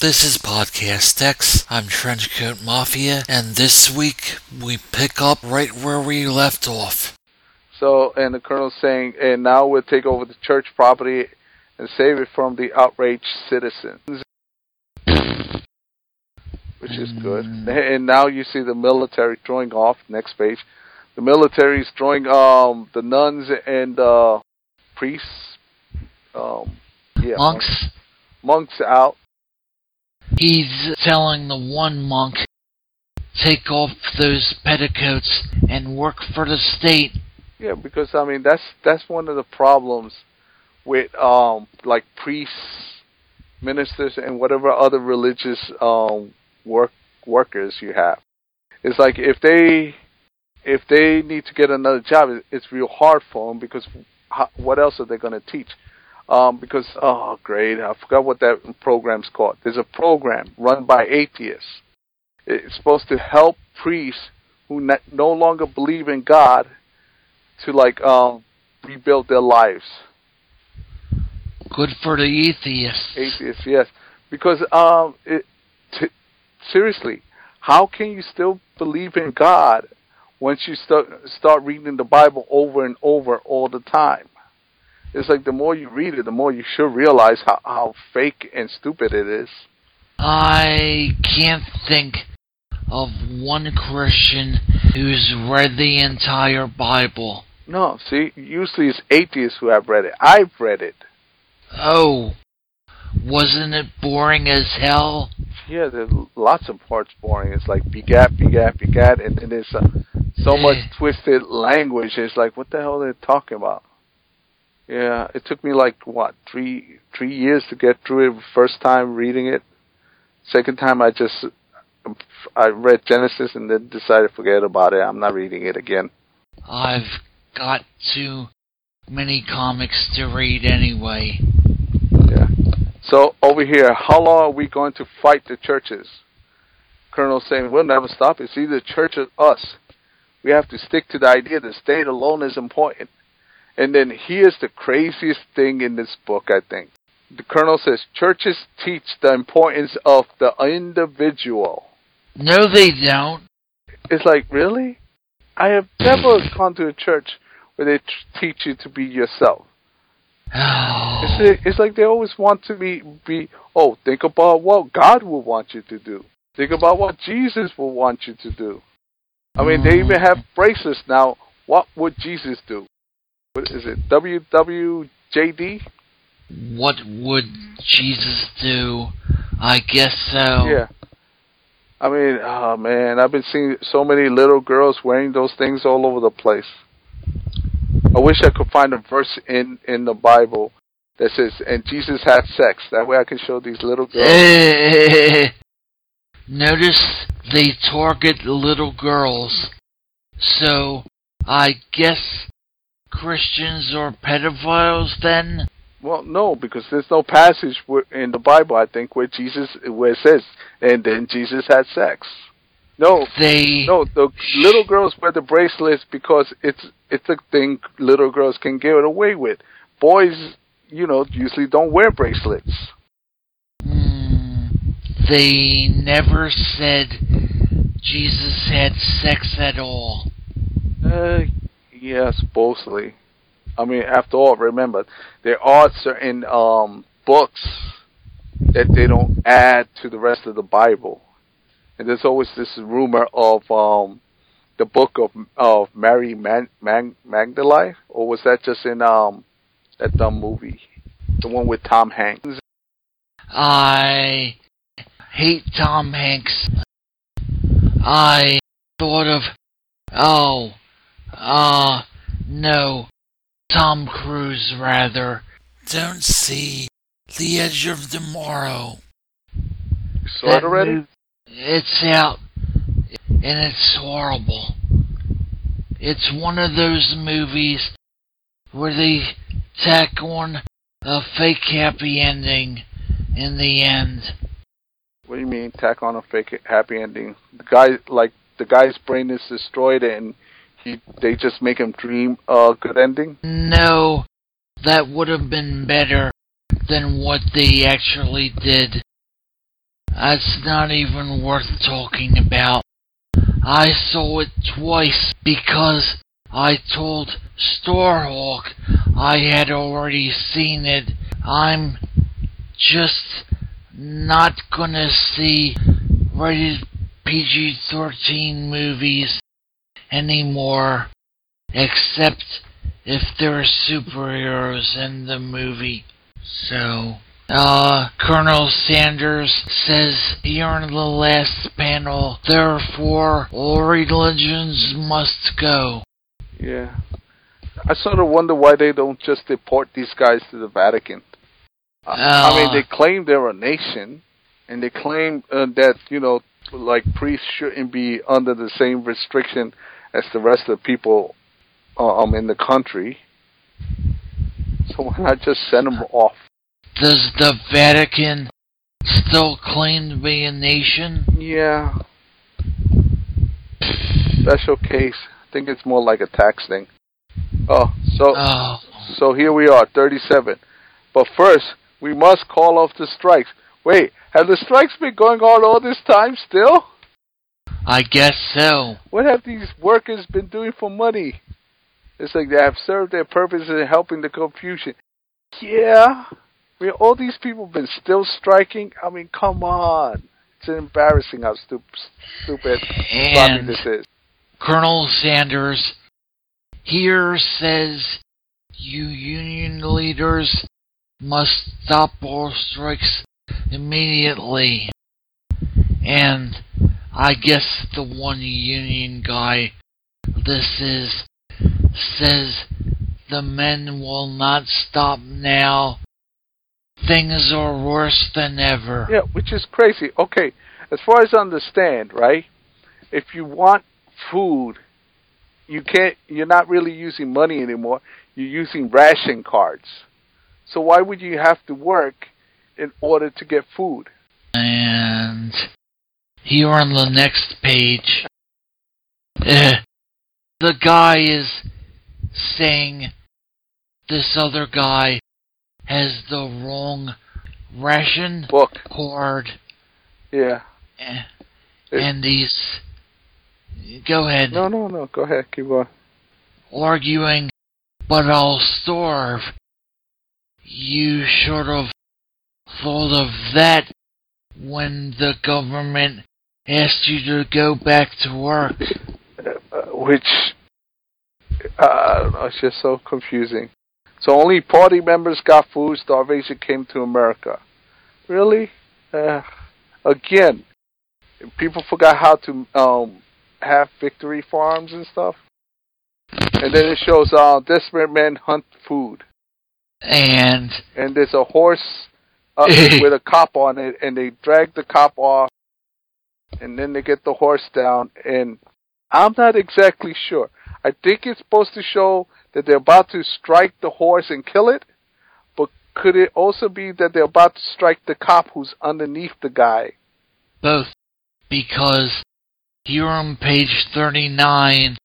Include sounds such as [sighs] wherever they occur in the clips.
This is Podcast X. I'm Trenchcoat Mafia, and this week we pick up right where we left off. So, and the colonel's saying, and now we'll take over the church property and save it from the outraged citizens. Which is good. And now you see the military throwing off, next page. The military is throwing um, the nuns and uh, priests, um, yeah, Monks, monks out. He's telling the one monk, take off those petticoats and work for the state. Yeah, because I mean that's that's one of the problems with um like priests, ministers, and whatever other religious um work workers you have. It's like if they if they need to get another job, it's real hard for them because what else are they going to teach? Um, because oh great, I forgot what that program's called. There's a program run by atheists. It's supposed to help priests who no longer believe in God to like um rebuild their lives. Good for the atheists. Atheists, yes, because um, it, t- seriously, how can you still believe in God once you start start reading the Bible over and over all the time? It's like the more you read it, the more you should realize how how fake and stupid it is. I can't think of one Christian who's read the entire Bible. No, see, usually it's atheists who have read it. I've read it. Oh, wasn't it boring as hell? Yeah, there's lots of parts boring. It's like begat, begat, begat, and then there's uh, so much twisted language. It's like, what the hell are they talking about? Yeah, it took me like what three three years to get through it. First time reading it. Second time, I just I read Genesis and then decided to forget about it. I'm not reading it again. I've got too many comics to read anyway. Yeah. So over here, how long are we going to fight the churches? Colonel saying we'll never stop. It's either church or us. We have to stick to the idea that state alone is important. And then here's the craziest thing in this book, I think. The colonel says churches teach the importance of the individual. No, they don't. It's like, really? I have never gone to a church where they t- teach you to be yourself. [sighs] It's, it's like they always want to be, be, oh, think about what God will want you to do. Think about what Jesus will want you to do. I mean, they even have bracelets now. What would Jesus do? What is it? WWJD? what would Jesus do? I guess so. Yeah. I mean, oh man, I've been seeing so many little girls wearing those things all over the place. I wish I could find a verse in in the Bible that says, "And Jesus had sex." That way, I can show these little girls. [laughs] Notice they target little girls. So, I guess Christians are pedophiles then? Well, no, because there's no passage in the Bible, I think, where Jesus where it says, "And then Jesus had sex." No, They. no, the little girls wear the bracelets because it's it's a thing little girls can get away with. Boys, you know, usually don't wear bracelets. Hmm, they never said Jesus had sex at all. Uh, yeah, supposedly. I mean, after all, remember there are certain um books that they don't add to the rest of the Bible, and there's always this rumor of um the book of of Mary Mag- Mag- Magdalene, or was that just in um that dumb movie, the one with Tom Hanks? I hate Tom Hanks. I thought of, oh, uh, no, Tom Cruise rather. Don't see the edge of tomorrow. You saw it already? mov- It's out, and it's horrible. It's one of those movies where they tack on a fake happy ending in the end. What do you mean tack on a fake happy ending? The guy like the guy's brain is destroyed and he they just make him dream a good ending. No, that would have been better than what they actually did. That's not even worth talking about. I saw it twice because I told Starhawk I had already seen it. I'm just not gonna see rated PG 13 movies anymore, except if there are superheroes in the movie. So, uh, Colonel Sanders says here in the last panel, therefore all religions must go. Yeah. I sort of wonder why they don't just deport these guys to the Vatican. I- I mean, Uh. they claim they're a nation, and they claim uh, that you know, like priests shouldn't be under the same restriction as the rest of the people uh, um in the country. So why not just send them off? Does the Vatican still claim to be a nation? Yeah. Special case. I think it's more like a tax thing. Oh, so Oh, So here we are, 37. But first, we must call off the strikes. Wait, have the strikes been going on all this time still? I guess so. What have these workers been doing for money? It's like they have served their purpose in helping the Confucian. Yeah. I mean, all these people been still striking. I mean, come on. It's embarrassing how stup- stupid And this is. Colonel Sanders here says you union leaders must stop all strikes immediately. And I guess the one union guy this is says the men will not stop now. Things are worse than ever. Yeah, which is crazy. Okay, as far as I understand, right? If you want food, you can't. You're not really using money anymore. You're using ration cards. So why would you have to work in order to get food? And here on the next page, eh, the guy is saying this other guy has the wrong ration Book. card, Yeah. eh, and he's go ahead No, no, no. Go ahead. Keep going. arguing, but I'll starve. You should have thought of that when the government asked you to go back to work. Uh, which uh, I don't know. It's just so confusing. So only party members got food. Starvation came to America. Really? Uh, again, people forgot how to um, have victory farms and stuff. And then it shows uh, desperate men hunt food, And and there's a horse uh, [laughs] with a cop on it, and they drag the cop off, and then they get the horse down. And I'm not exactly sure. I think it's supposed to show that they're about to strike the horse and kill it, but could it also be that they're about to strike the cop who's underneath the guy? both because here on page 39,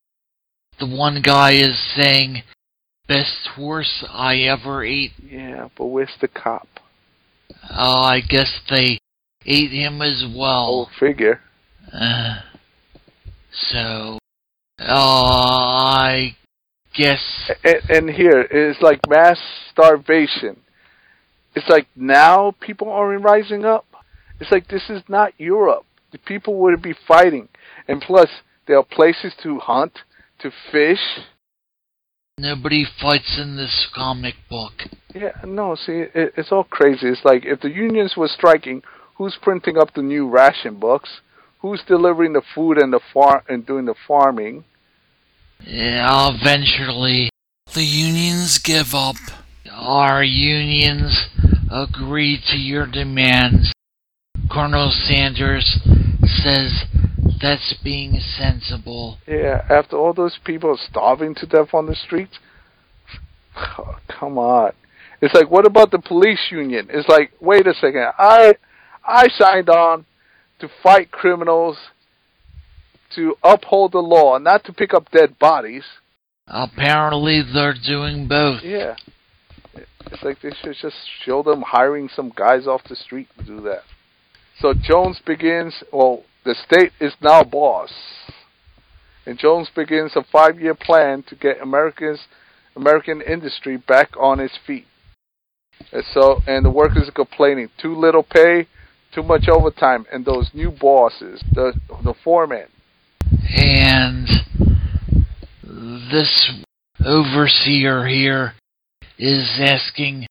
the one guy is saying, Best horse I ever ate. Yeah, but where's the cop? Oh, I guess they ate him as Oh, well. figure. Uh, so, oh, I guess And, and here it's like mass starvation. It's like now people aren't rising up. It's like this is not Europe. The people would be fighting, and plus there are places to hunt, to fish. nobody fights in this comic book. Yeah, no, see, it, it's all crazy. It's like if the unions were striking, who's printing up the new ration books? Who's delivering the food and the far and doing the farming? Yeah, eventually, The unions give up. our unions agree to your demands. Colonel Sanders says that's being sensible. Yeah, after all those people starving to death on the streets, oh, [sighs] come on. It's like, what about the police union? It's like, wait a second, I, I signed on to fight criminals, to uphold the law, not to pick up dead bodies. Apparently, they're doing both. Yeah, it's like they should just show them hiring some guys off the street to do that. So Jones begins. Well, the state is now boss, and Jones begins a five-year plan to get Americans, American industry back on its feet. And so, and the workers are complaining: too little pay, too much overtime, and those new bosses, the the foreman. And this overseer here is asking,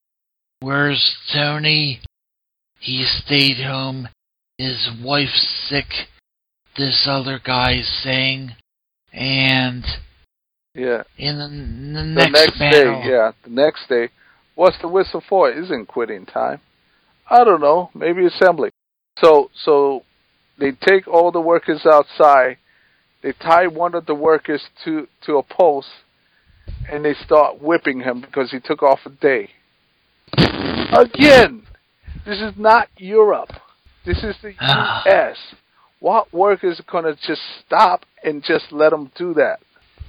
Where's Tony? He stayed home. His wife's sick. This other guy's saying. And Yeah. in the, the The next, day, yeah, the next day. What's the whistle for? It isn't quitting time. I don't know. Maybe assembly. So, so they take all the workers outside. They tie one of the workers to to a post, and they start whipping him because he took off a day. Again, this is not Europe. This is the. [sighs] U.S. What workers are gonna just stop and just let them do that?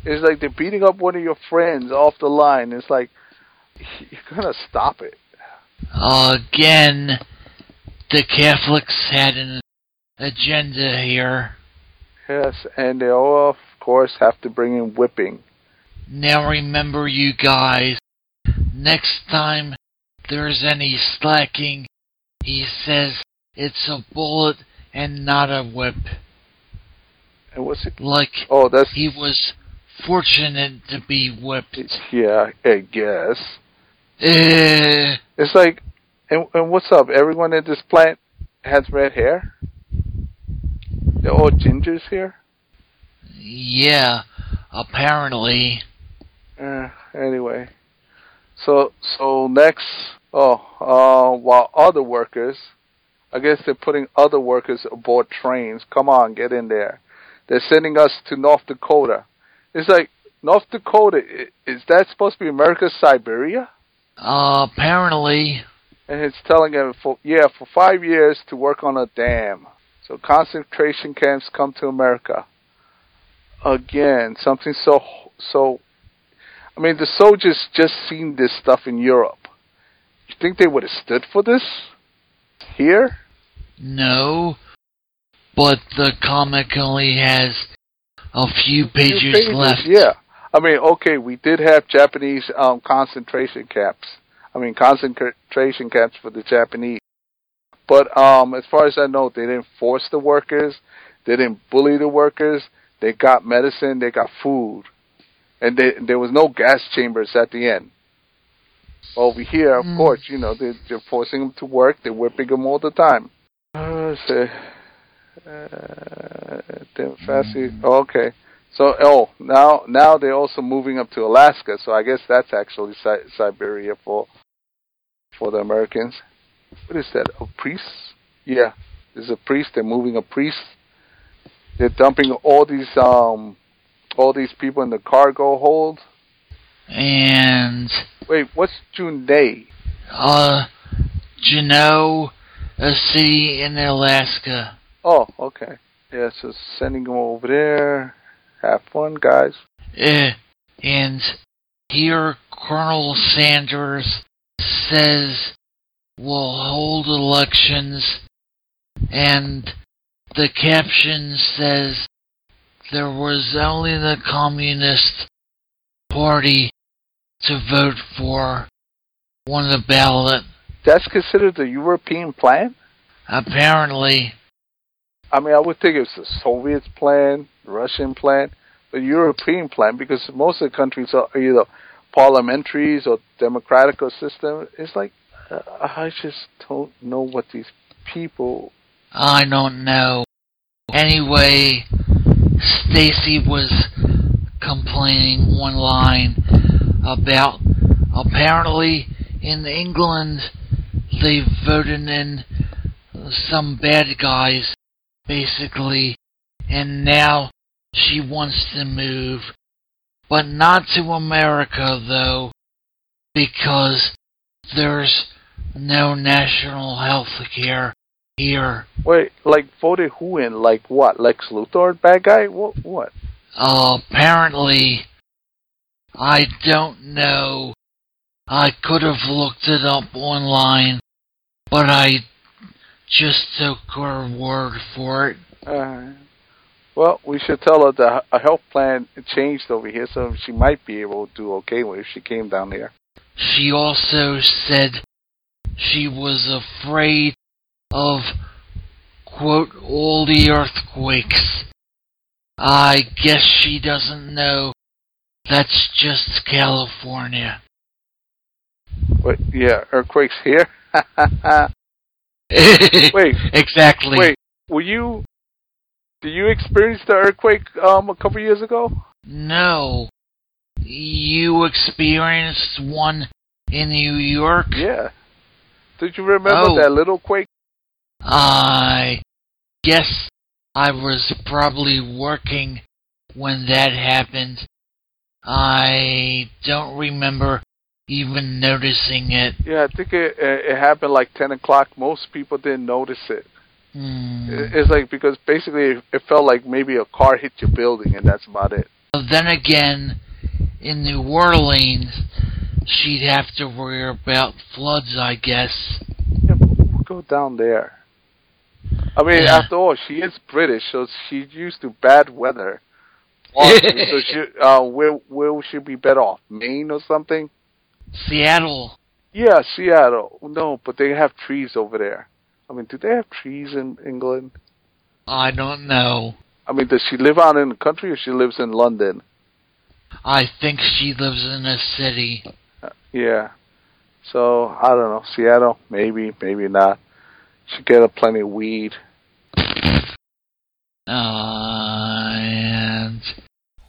It's like they're beating up one of your friends off the line. It's like [laughs] you're gonna stop it. Again, the Catholics had an agenda here. Yes, and they all, of course, have to bring in whipping. Now remember, you guys, next time there's any slacking, he says it's a bullet and not a whip. And what's it? Like Oh, that's he was fortunate to be whipped. yeah, I guess. Eh, It's like, and, and what's up? Everyone in this plant has red hair. They're all gingers here. yeah, apparently. Uh, anyway, so so next, oh, uh, while other workers, I guess they're putting other workers aboard trains. Come on, get in there. They're sending us to North Dakota. It's like North Dakota. Is that supposed to be America's Siberia? Uh, apparently. And it's telling him, for yeah for five years to work on a dam. So concentration camps come to America. Again, something so so. I mean, the soldiers just seen this stuff in Europe. You think they would have stood for this here? No, but the comic only has a few Few pages, left. Yeah. I mean, okay, we did have Japanese um, concentration camps. I mean, concentration camps for the Japanese. But um, as far as I know, they didn't force the workers. They didn't bully the workers. They got medicine. They got food, and they, there was no gas chambers at the end. Over here, of Mm. course, you know they, they're forcing them to work. They're whipping them all the time. Uh, let's see. Uh, damn fancy. Okay. So, oh, now now they're also moving up to Alaska. So I guess that's actually si- Siberia for for the Americans. What is that? A priest? Yeah, there's a priest. They're moving a priest. They're dumping all these um all these people in the cargo hold. And, Wait, what's Junei? uh, Juneau, a city in Alaska. Oh, okay. Yeah, so sending them over there. Have fun, guys. Eh, and here Colonel Sanders says we'll hold elections, and the caption says there was only the Communist Party to vote for on the ballot. That's considered the European plan. Apparently, I mean, I would think it's the Soviet plan, Russian plan, the European plan, because most of the countries are either parliamentaries or democratical system. It's like uh, I just don't know what these people. I don't know. Anyway, Stacy was complaining one line about apparently in England they voted in some bad guys basically and now she wants to move but not to America though because there's no national health care here Wait, like voted who in? Like what? Lex Luthor, bad guy? What? What? Uh, apparently, I don't know. I could have looked it up online, but I just her word for it. Uh, well, we should tell her that a health plan changed over here, so she might be able to do okay if she came down here. She also said she was afraid of, quote, all the earthquakes. I guess she doesn't know that's just California. But yeah, earthquakes here. [laughs] Wait, [laughs] exactly. wait. Were you? Did you experience the earthquake um a couple years ago? No. You experienced one in New York? Yeah. Did you remember Oh. that little quake? I guess I was probably working when that happened. I don't remember even noticing it. Yeah, I think it it happened like ten o'clock. Most people didn't notice it. It- It's like because basically it- felt like maybe a car hit your building and that's about it. Then again, in New Orleans, she'd have to worry about floods, I guess. Yeah, but we'll go down there. I mean, Yeah. after all, she is British, so she's used to bad weather. So [laughs] she, uh, where where be better off? Maine or something? Seattle. Yeah, Seattle. No, but they have trees over there. I mean, do they have trees in England? I don't know. I mean, does she live out in the country or she lives in London? I think she lives in a city. Uh, yeah. So I don't know. Seattle, maybe, maybe not. She get a plenty of weed. Uh, and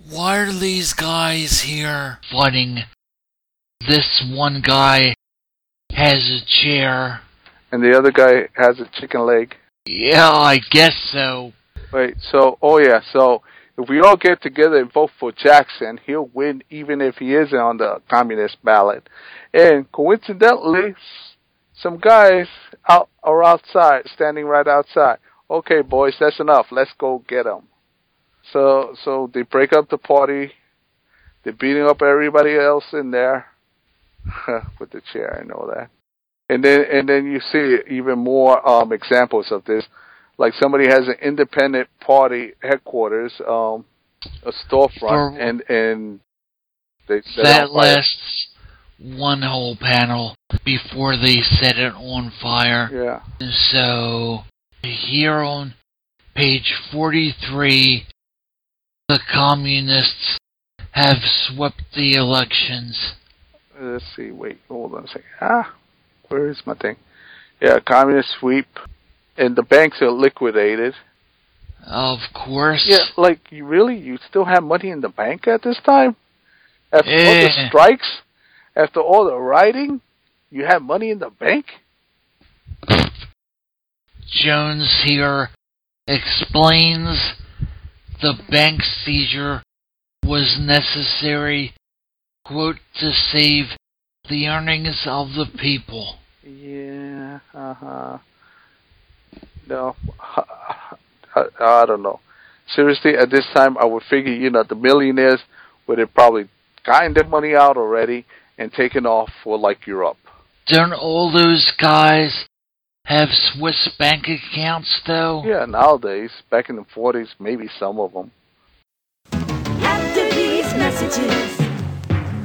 Why are these guys here? flooding. This one guy has a chair. And the other guy has a chicken leg. Yeah, I guess so. Wait, so oh yeah, so if we all get together and vote for Jackson, he'll win even if he isn't on the communist ballot. And coincidentally, some guys out are outside, standing right outside. Okay, boys, that's enough. Let's go get them. So so they break up the party. They're beating up everybody else in there [laughs] with the chair. and all that. And then and then you see even more um examples of this like somebody has an independent party headquarters, um, a storefront, For- and and they set That lasts one whole panel before they set it on fire. Yeah, And So, here on page 43, the communists have swept the elections. Let's see. Wait, hold on a second. Ah, where is my thing? Yeah, communist sweep, and the banks are liquidated. Of course. Yeah, like you really, you still have money in the bank at this time? After all the Eh. strikes, after all the rioting, you have money in the bank? Jones here explains the bank seizure was necessary, quote, to save the earnings of the people. Yeah, uh huh. No, I, I don't know. Seriously, at this time, I would figure, you know, the millionaires would have probably gotten their money out already and taken off for like Europe. Don't all those guys have Swiss bank accounts, though? Yeah, nowadays, back in the 40s, maybe some of them. After these messages,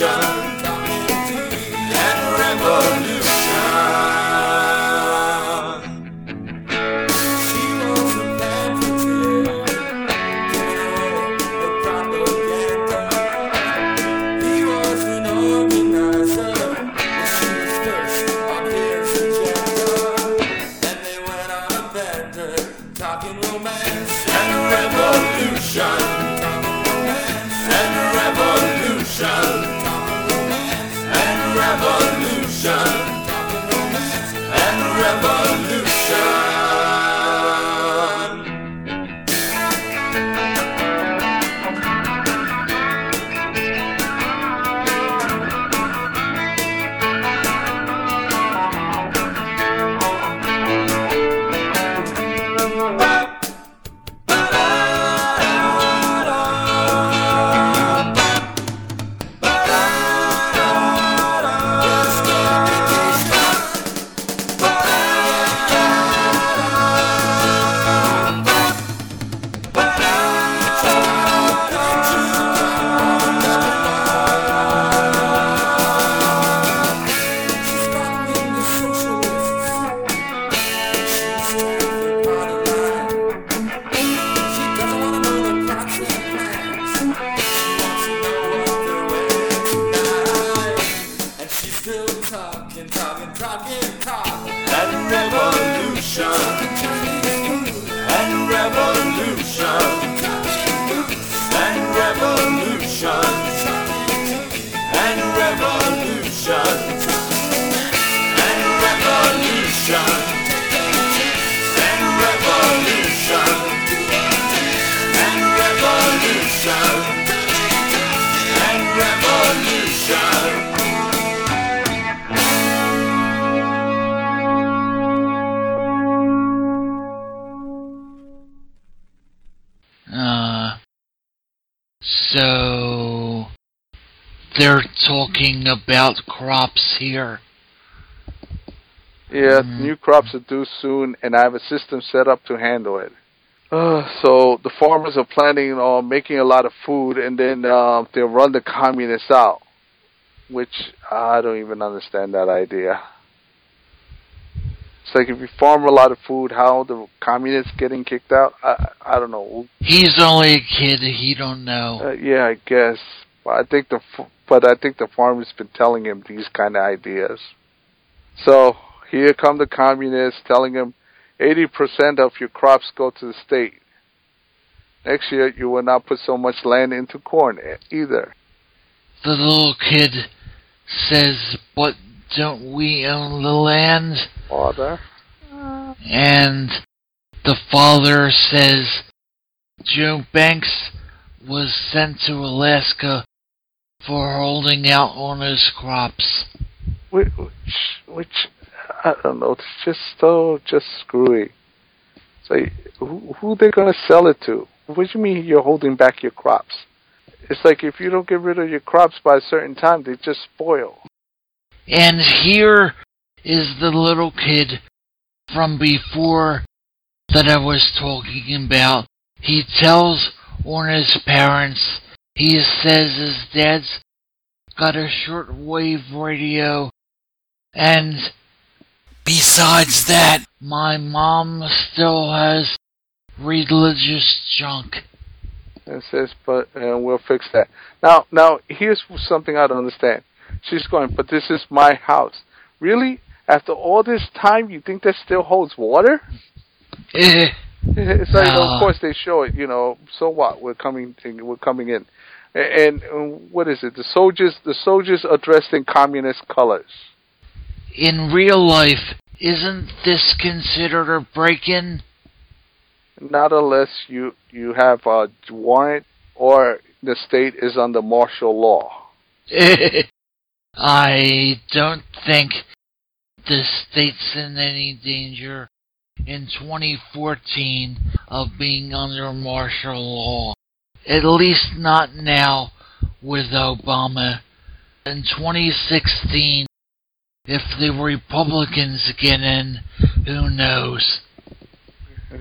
Revolution. Talking about crops here. Yeah, Mm. new crops are due soon, and I have a system set up to handle it. Uh, so the farmers are planning on making a lot of food, and then uh, they'll run the communists out, which I don't even understand that idea. It's like if you farm a lot of food, how the communists getting kicked out? I I don't know. He's only a kid. He don't know. Uh, yeah, I guess. But I think the but I think the farmer's been telling him these kind of ideas. So here come the communists telling him, eighty percent of your crops go to the state. Next year you will not put so much land into corn either. The little kid says, "But don't we own the land?" Father, And the father says, "Joe Banks was sent to Alaska for holding out on his crops." which, which I don't know. It's just so just screwy. So who who they gonna sell it to? What do you mean you're holding back your crops? It's like if you don't get rid of your crops by a certain time, they just spoil. And here is the little kid from before that I was talking about. He tells on his parents, he says his dad's got a shortwave radio, and Besides that, my mom still has religious junk. And says, but uh, we'll fix that. Now, now here's something I don't understand. She's going, but this is my house. Really? After all this time, you think that still holds water? Eh, [laughs] It's like, No. of course they show it. You know, so what? We're coming. We're coming in, and, and what is it? The soldiers. The soldiers are dressed in communist colors. in real life, isn't this considered a break-in? Not unless you you have a warrant or the state is under martial law. [laughs] I don't think the state's in any danger in 2014 of being under martial law. At least not now with Obama. In 2016, if the Republicans get in, who knows? [laughs]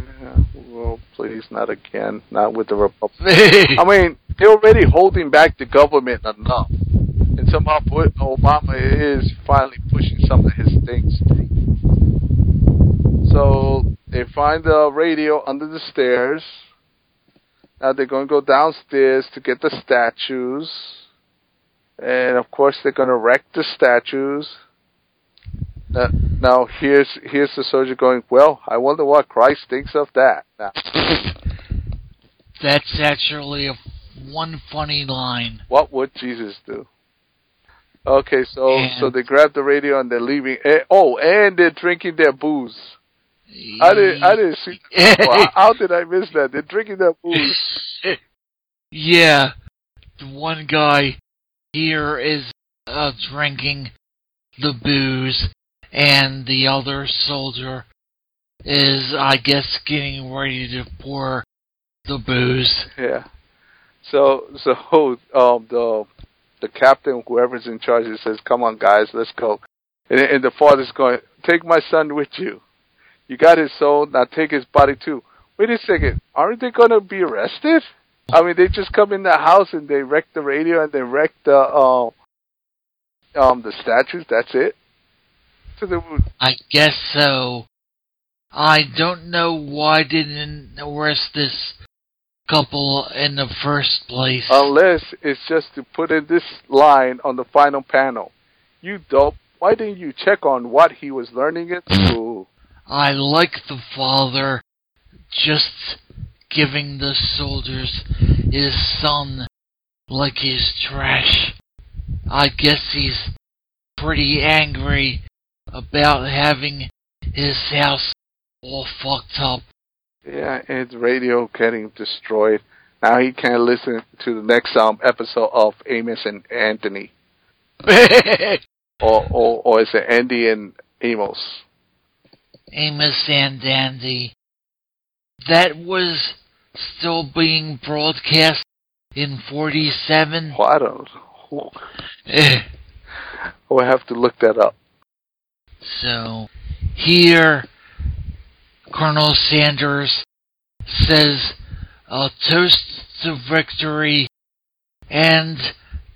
Well, please, not again. Not with the Republicans. [laughs] I mean, they're already holding back the government enough. And somehow Obama is finally pushing some of his things through. So they find the radio under the stairs. Now they're going to go downstairs to get the statues. And of course, they're going to wreck the statues. Now, now here's here's the soldier going. Well, I wonder what Christ thinks of that. Now, [laughs] That's actually a one funny line. what would Jesus do? Okay, so so they grab the radio and they're leaving. Eh, oh, and they're drinking their booze. I didn't I didn't see. [laughs] Well, how did I miss that? They're drinking their booze. [laughs] yeah, the one guy here is uh, drinking the booze, and the other soldier is, I guess, getting ready to pour the booze. Yeah. So so [laughs] um the the captain, whoever's in charge, he says, "Come on, guys, let's go." And, and the father's going, "Take my son with you. You got his soul, now take his body too." Wait a second, aren't they going to be arrested? I mean, they just come in the house and they wreck the radio and they wreck the um um the statues. That's it. So they would, I guess so. I don't know why didn't arrest this couple in the first place. unless it's just to put in this line on the final panel. You dope. Why didn't you check on what he was learning it through? I like the father just giving the soldiers his son like he's trash. I guess he's pretty angry about having his house all fucked up. Yeah, his radio getting destroyed. Now he can't listen to the next um episode of Amos and Anthony, [laughs] or or, or is it Andy and Amos? Amos and Dandy. That was still being broadcast in 47. Well, I don't. know. Eh. We'll have to look that up. So here, Colonel Sanders says a toast to victory and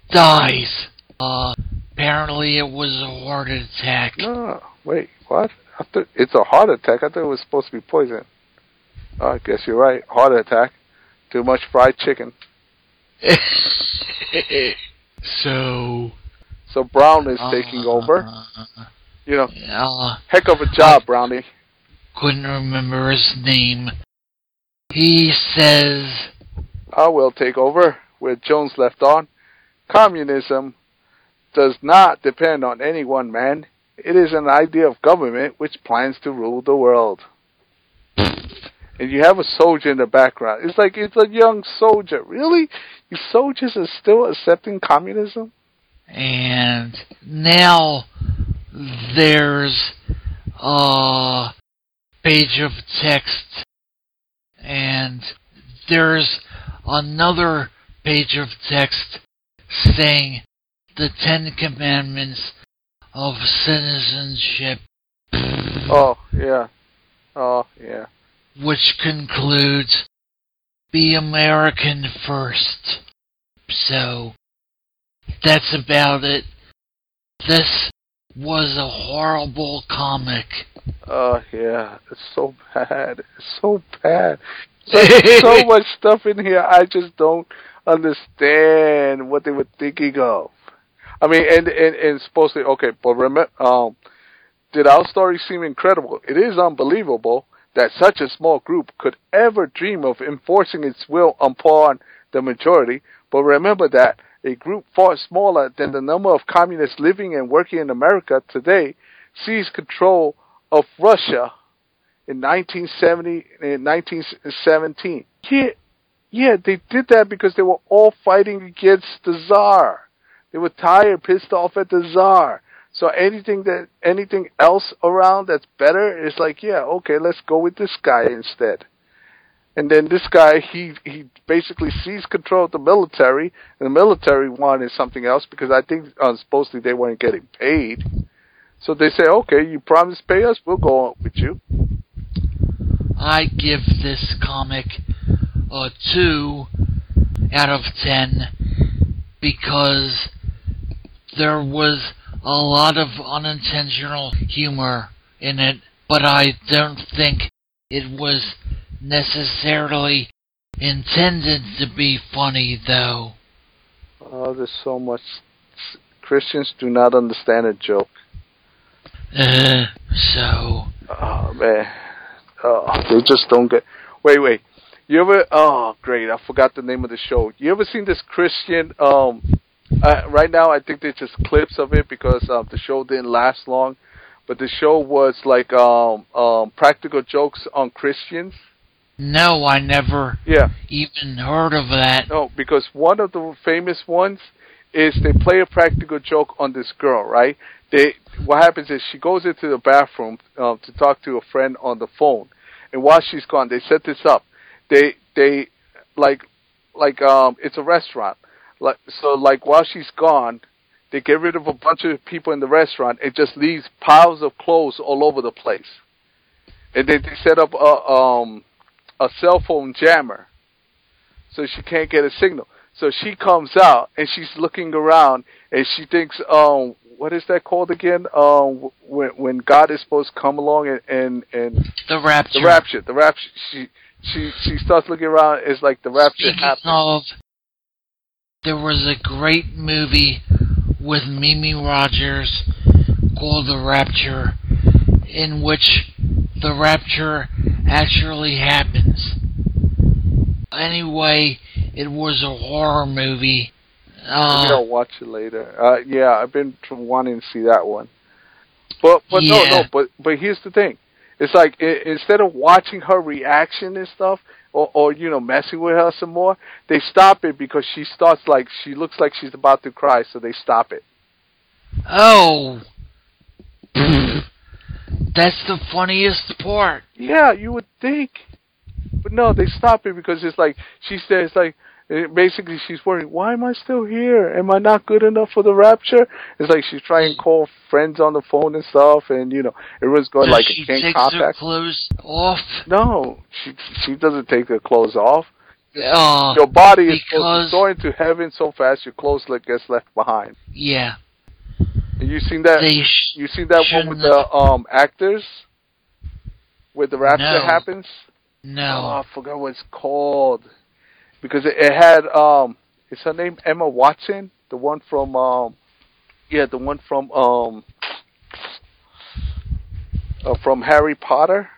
dies. Uh, apparently it was a heart attack. No, wait, what? I thought it's a heart attack. I thought it was supposed to be poison. Oh, I guess you're right. Heart attack. Too much fried chicken. [laughs] so So Brown is taking over. uh, You know, Uh, heck of a job, Brownie. couldn't remember his name. He says, I will take over where Jones left on. Communism does not depend on any one man. It is an idea of government which plans to rule the world. And you have a soldier in the background. It's like it's a young soldier. Really? You soldiers are still accepting communism? and now there's a page of text, and there's another page of text saying the Ten Commandments of citizenship, Oh, yeah. Oh, yeah. which concludes be American first. So that's about it. This was a horrible comic. Oh, yeah. It's so bad. It's so bad. So, so [laughs] much stuff in here. I just don't understand what they were thinking of. I mean, and and, and supposedly okay, but remember, um, did our story seem incredible? It is unbelievable that such a small group could ever dream of enforcing its will upon the majority. But remember that a group far smaller than the number of communists living and working in America today seized control of Russia in 1970 in 1917. Yeah, yeah, they did that because they were all fighting against the Tsar. They were tired, pissed off at the czar. So anything that anything else around that's better is like, yeah, okay, let's go with this guy instead. And then this guy, he he basically seized control of the military, and the military wanted something else because I think uh, supposedly they weren't getting paid. So they say, okay, you promise to pay us, we'll go on with you. I give this comic a 2 out of 10 because there was a lot of unintentional humor in it, but I don't think it was necessarily intended to be funny, though. Oh, there's so much. Christians do not understand a joke. Uh, so, Oh man, oh, they just don't get. Wait, wait. You ever? Oh, great! I forgot the name of the show. You ever seen this Christian? Um, uh, right now I think they're just clips of it because um, the show didn't last long. But the show was like um, um, practical jokes on Christians. no, I never Yeah. even heard of that. No, because one of the famous ones is they play a practical joke on this girl, right? They what happens is she goes into the bathroom um, to talk to a friend on the phone, and while she's gone, they set this up. They they like like um it's a restaurant, like so like while she's gone, they get rid of a bunch of people in the restaurant It just leaves piles of clothes all over the place, and then they set up a um a cell phone jammer so she can't get a signal. So she comes out and she's looking around and she thinks, um, what is that called again? Um, when when God is supposed to come along and and, and The Rapture. the rapture, the rapture. She she she starts looking around. It's like the rapture Speaking happens. of, there was a great movie with Mimi Rogers called The Rapture, in which the rapture actually happens. Anyway, it was a horror movie. Maybe Uh, I'll watch it later. Uh, yeah, I've been wanting to see that one. But but no Yeah. no. But but here's the thing. It's like i- instead of watching her reaction and stuff, or or you know messing with her some more, they stop it because she starts like she looks like she's about to cry, so they stop it. oh, that's the funniest part. Yeah, you would think, but no, they stop it because it's like she says like. Basically, she's worrying. Why am I still here? Am I not good enough for the rapture? It's like she's trying to call friends on the phone and stuff, and you know everyone's going So like, she "Can't takes her contact." clothes off. No, she she doesn't take her clothes off. Uh, Your body is to because- soar into heaven so fast your clothes like gets left behind. yeah, you seen that? sh- You seen that one with the um actors, where the rapture No. happens? Oh, no. I forgot what it's called because it, it had um, is her name Emma Watson, the one from um, yeah, the one from um, uh, from Harry Potter.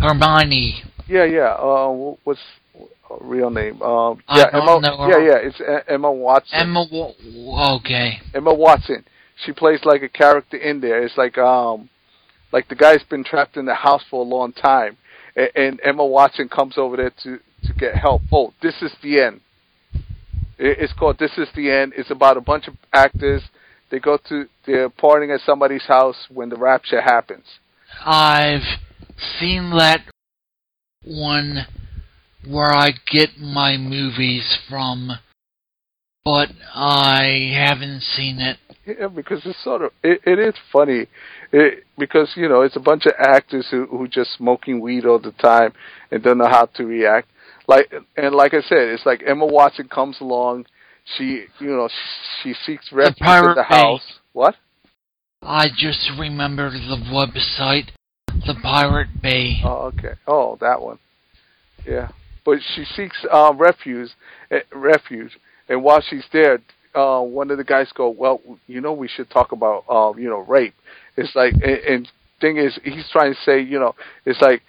Hermione. Yeah, yeah. Uh, wh- what's her real name? Um, yeah, Emma. Yeah, yeah. It's E- Emma Watson. Emma. Wa- okay. Emma Watson. She plays like a character in there. It's like um, like the guy's been trapped in the house for a long time, and, and Emma Watson comes over there to to get help. Oh, this is the end. It's called This Is the End. It's about a bunch of actors. They go to they're partying at somebody's house when the rapture happens. I've seen that one where I get my movies from, but I haven't seen it. Yeah, because it's sort of it, it is funny, it, because you know it's a bunch of actors who who just smoking weed all the time and don't know how to react. Like and like I said, it's like Emma Watson comes along, she you know she seeks refuge in Pirate the Bay. house. What? I just remembered the website, the Pirate Bay. Oh, okay. Oh, that one. Yeah, but she seeks uh, refuge, uh, refuge, and while she's there, uh, one of the guys go, "Well, you know, we should talk about, um, you know, rape." It's like, and, and thing is, he's trying to say, you know, it's like,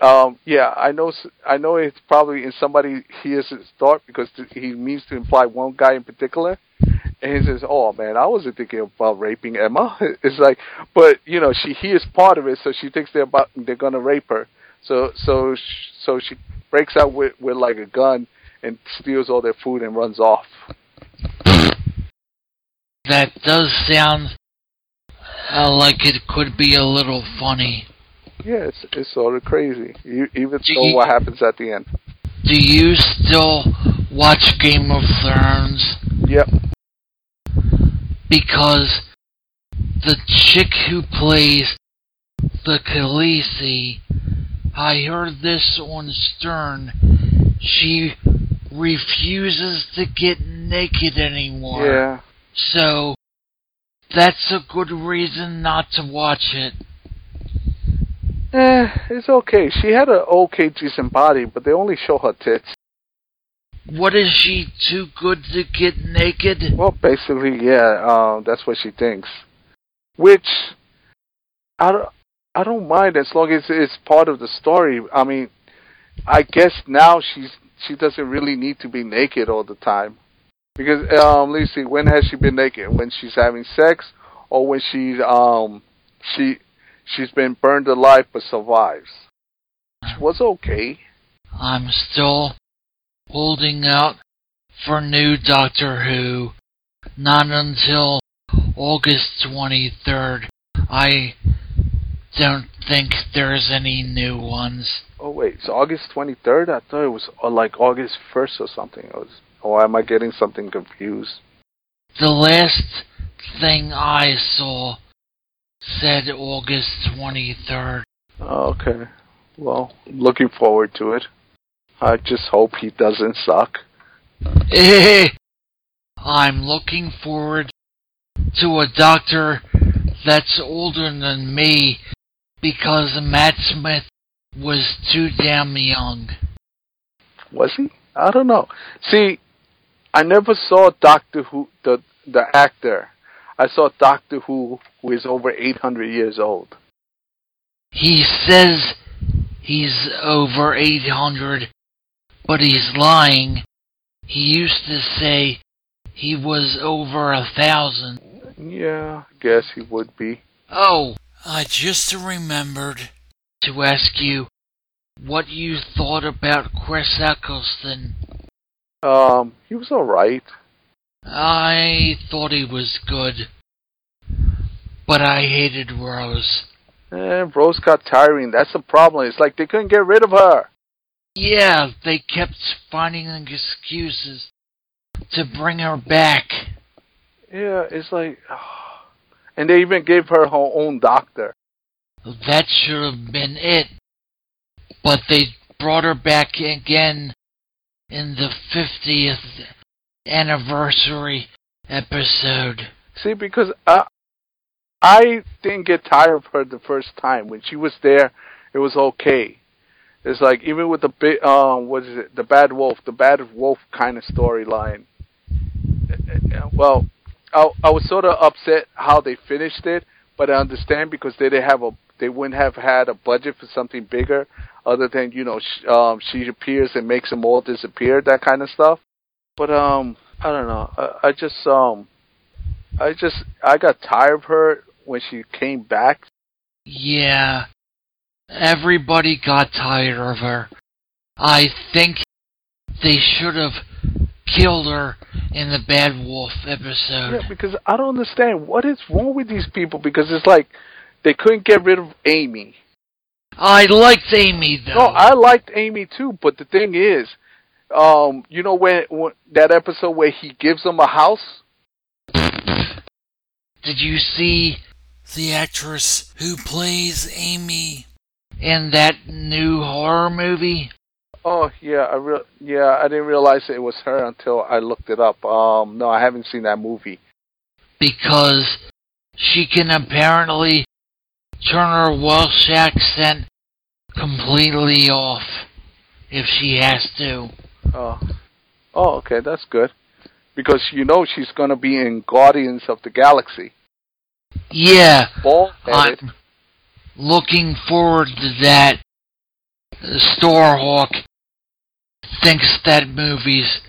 um, yeah, I know, I know, it's probably in somebody hears his thought because he means to imply one guy in particular. And he says, "Oh man, I wasn't thinking about raping Emma." [laughs] It's like, but you know, she hears part of it, so she thinks they're about they're gonna rape her. So so so she breaks out with with like a gun and steals all their food and runs off. That does sound uh, like it could be a little funny. Yeah, it's it's sort of crazy. You, even Do though you- what happens at the end. Do you still watch Game of Thrones? Yep. Because the chick who plays the Khaleesi, I heard this on Stern, she refuses to get naked anymore. Yeah. So that's a good reason not to watch it. Eh, it's okay. She had an okay decent body, but they only show her tits. What is she too good to get naked? Well, basically, yeah, uh, that's what she thinks. Which, I don't, I don't mind as long as it's part of the story. I mean, I guess now she's she doesn't really need to be naked all the time. Because um let's see, when has she been naked? When she's having sex or when she's um she she's been burned alive but survives. Which was okay. I'm still holding out for new Doctor Who. Not until August 23rd. I don't think there's any new ones. Oh wait, it's August twenty third? I thought it was uh, like August first or something. Or am I getting something confused? The last thing I saw said August 23rd. Oh, okay. Well, looking forward to it. I just hope he doesn't suck. [laughs] I'm looking forward to a doctor that's older than me because Matt Smith was too damn young. Was he? I don't know. See, I never saw Doctor Who the the actor. I saw Doctor Who who is over 800 years old. He says he's over 800, but he's lying. He used to say he was over a thousand. Yeah, I guess he would be. Oh, I just remembered. to ask you what you thought about Chris Eccleston. Um, he was all right. I thought he was good, but I hated Rose. Eh, Rose got tiring. That's the problem. It's like they couldn't get rid of her. Yeah, they kept finding excuses to bring her back. Yeah, it's like, [sighs] and they even gave her her own doctor. That should have been it. But they brought her back again in the 50th anniversary episode. See, because I, I didn't get tired of her the first time when she was there. It was okay. It's like even with the big, um, what is it? The bad wolf, the bad wolf kind of storyline. Well, I, I was sort of upset how they finished it, but I understand because they didn't have a, they wouldn't have had a budget for something bigger, other than you know, sh- um, she appears and makes them all disappear, that kind of stuff. But um, I don't know. I, I just um, I just I got tired of her when she came back. Yeah, everybody got tired of her. I think they should have killed her in the Bad Wolf episode. Yeah, because I don't understand what is wrong with these people. Because it's like they couldn't get rid of Amy. I liked Amy though. No, I liked Amy too, but the thing is, um, you know when, when that episode where he gives them a house? Did you see The actress who plays Amy. in that new horror movie? Oh yeah, I re- yeah, I didn't realize it was her until I looked it up. Um, no, I haven't seen that movie. Because she can apparently turn her Welsh accent completely off if she has to. Oh, oh, okay, that's good. Because you know she's gonna be in Guardians of the Galaxy. Yeah, I'm looking forward to that. Starhawk thinks that movie's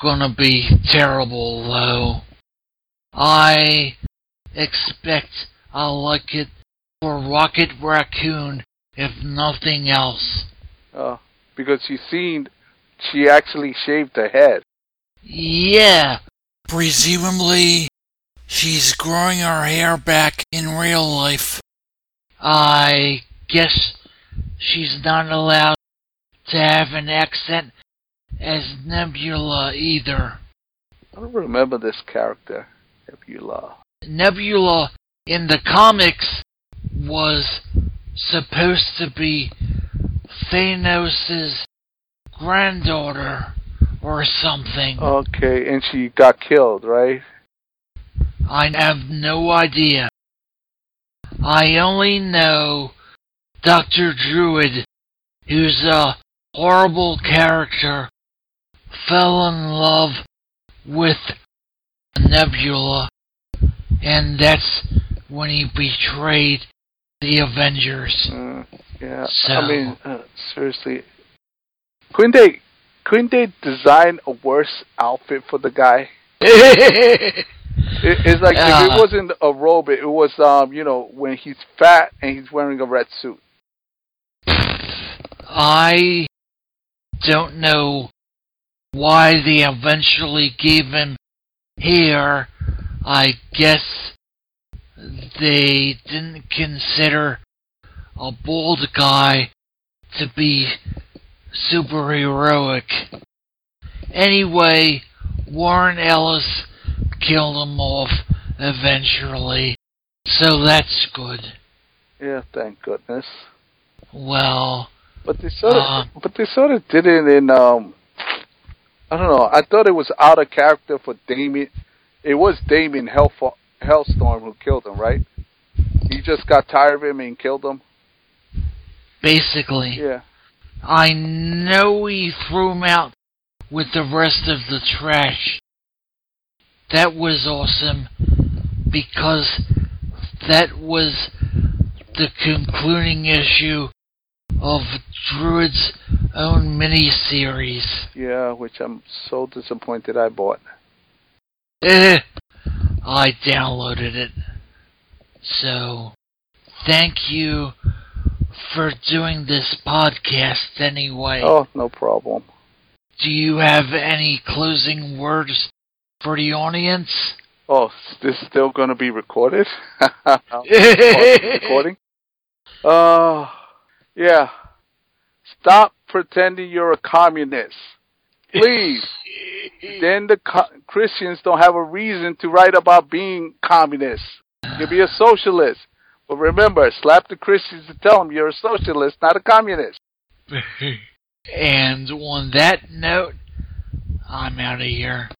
gonna be terrible, though. I expect I'll like it for Rocket Raccoon, if nothing else. Oh, because she's seen, she actually shaved her head. Yeah, Presumably, she's growing her hair back in real life. I guess she's not allowed to have an accent as Nebula either. I don't remember this character, Nebula. Nebula in the comics was supposed to be Thanos' granddaughter or something. Okay, and she got killed, right? I have no idea. I only know Dr. Druid, who's a horrible character, fell in love with Nebula, and that's when he betrayed the Avengers. Mm, yeah, So- I mean, uh, seriously, couldn't they couldn't they design a worse outfit for the guy? [laughs] It, it's like if it wasn't a robe, it was um, you know, when he's fat and he's wearing a red suit. I don't know why they eventually gave him hair. I guess they didn't consider a bald guy to be super heroic. Anyway, Warren Ellis killed him off eventually, so that's good. Yeah, thank goodness. Well, But they sort of, Uh. but they sort of did it in um, I don't know. I thought it was out of character for Damien. It was Damien Hellf- Hellstorm who killed him, right? He just got tired of him and killed him. basically. Yeah. I know he threw him out with the rest of the trash. That was awesome because that was the concluding issue of Druid's own miniseries. Yeah, which I'm so disappointed I bought. Eh, I downloaded it. So, thank you for doing this podcast anyway. Oh, no problem. Do you have any closing words for the audience? Oh, this is still going to be recorded? [laughs] Oh, [laughs] recording? Uh, yeah. Stop pretending you're a communist. Please. [laughs] then the co- Christians don't have a reason to write about being communists. You be a socialist. But remember, slap the Christians to tell them you're a socialist, not a communist. [laughs] and on that note, I'm out of here.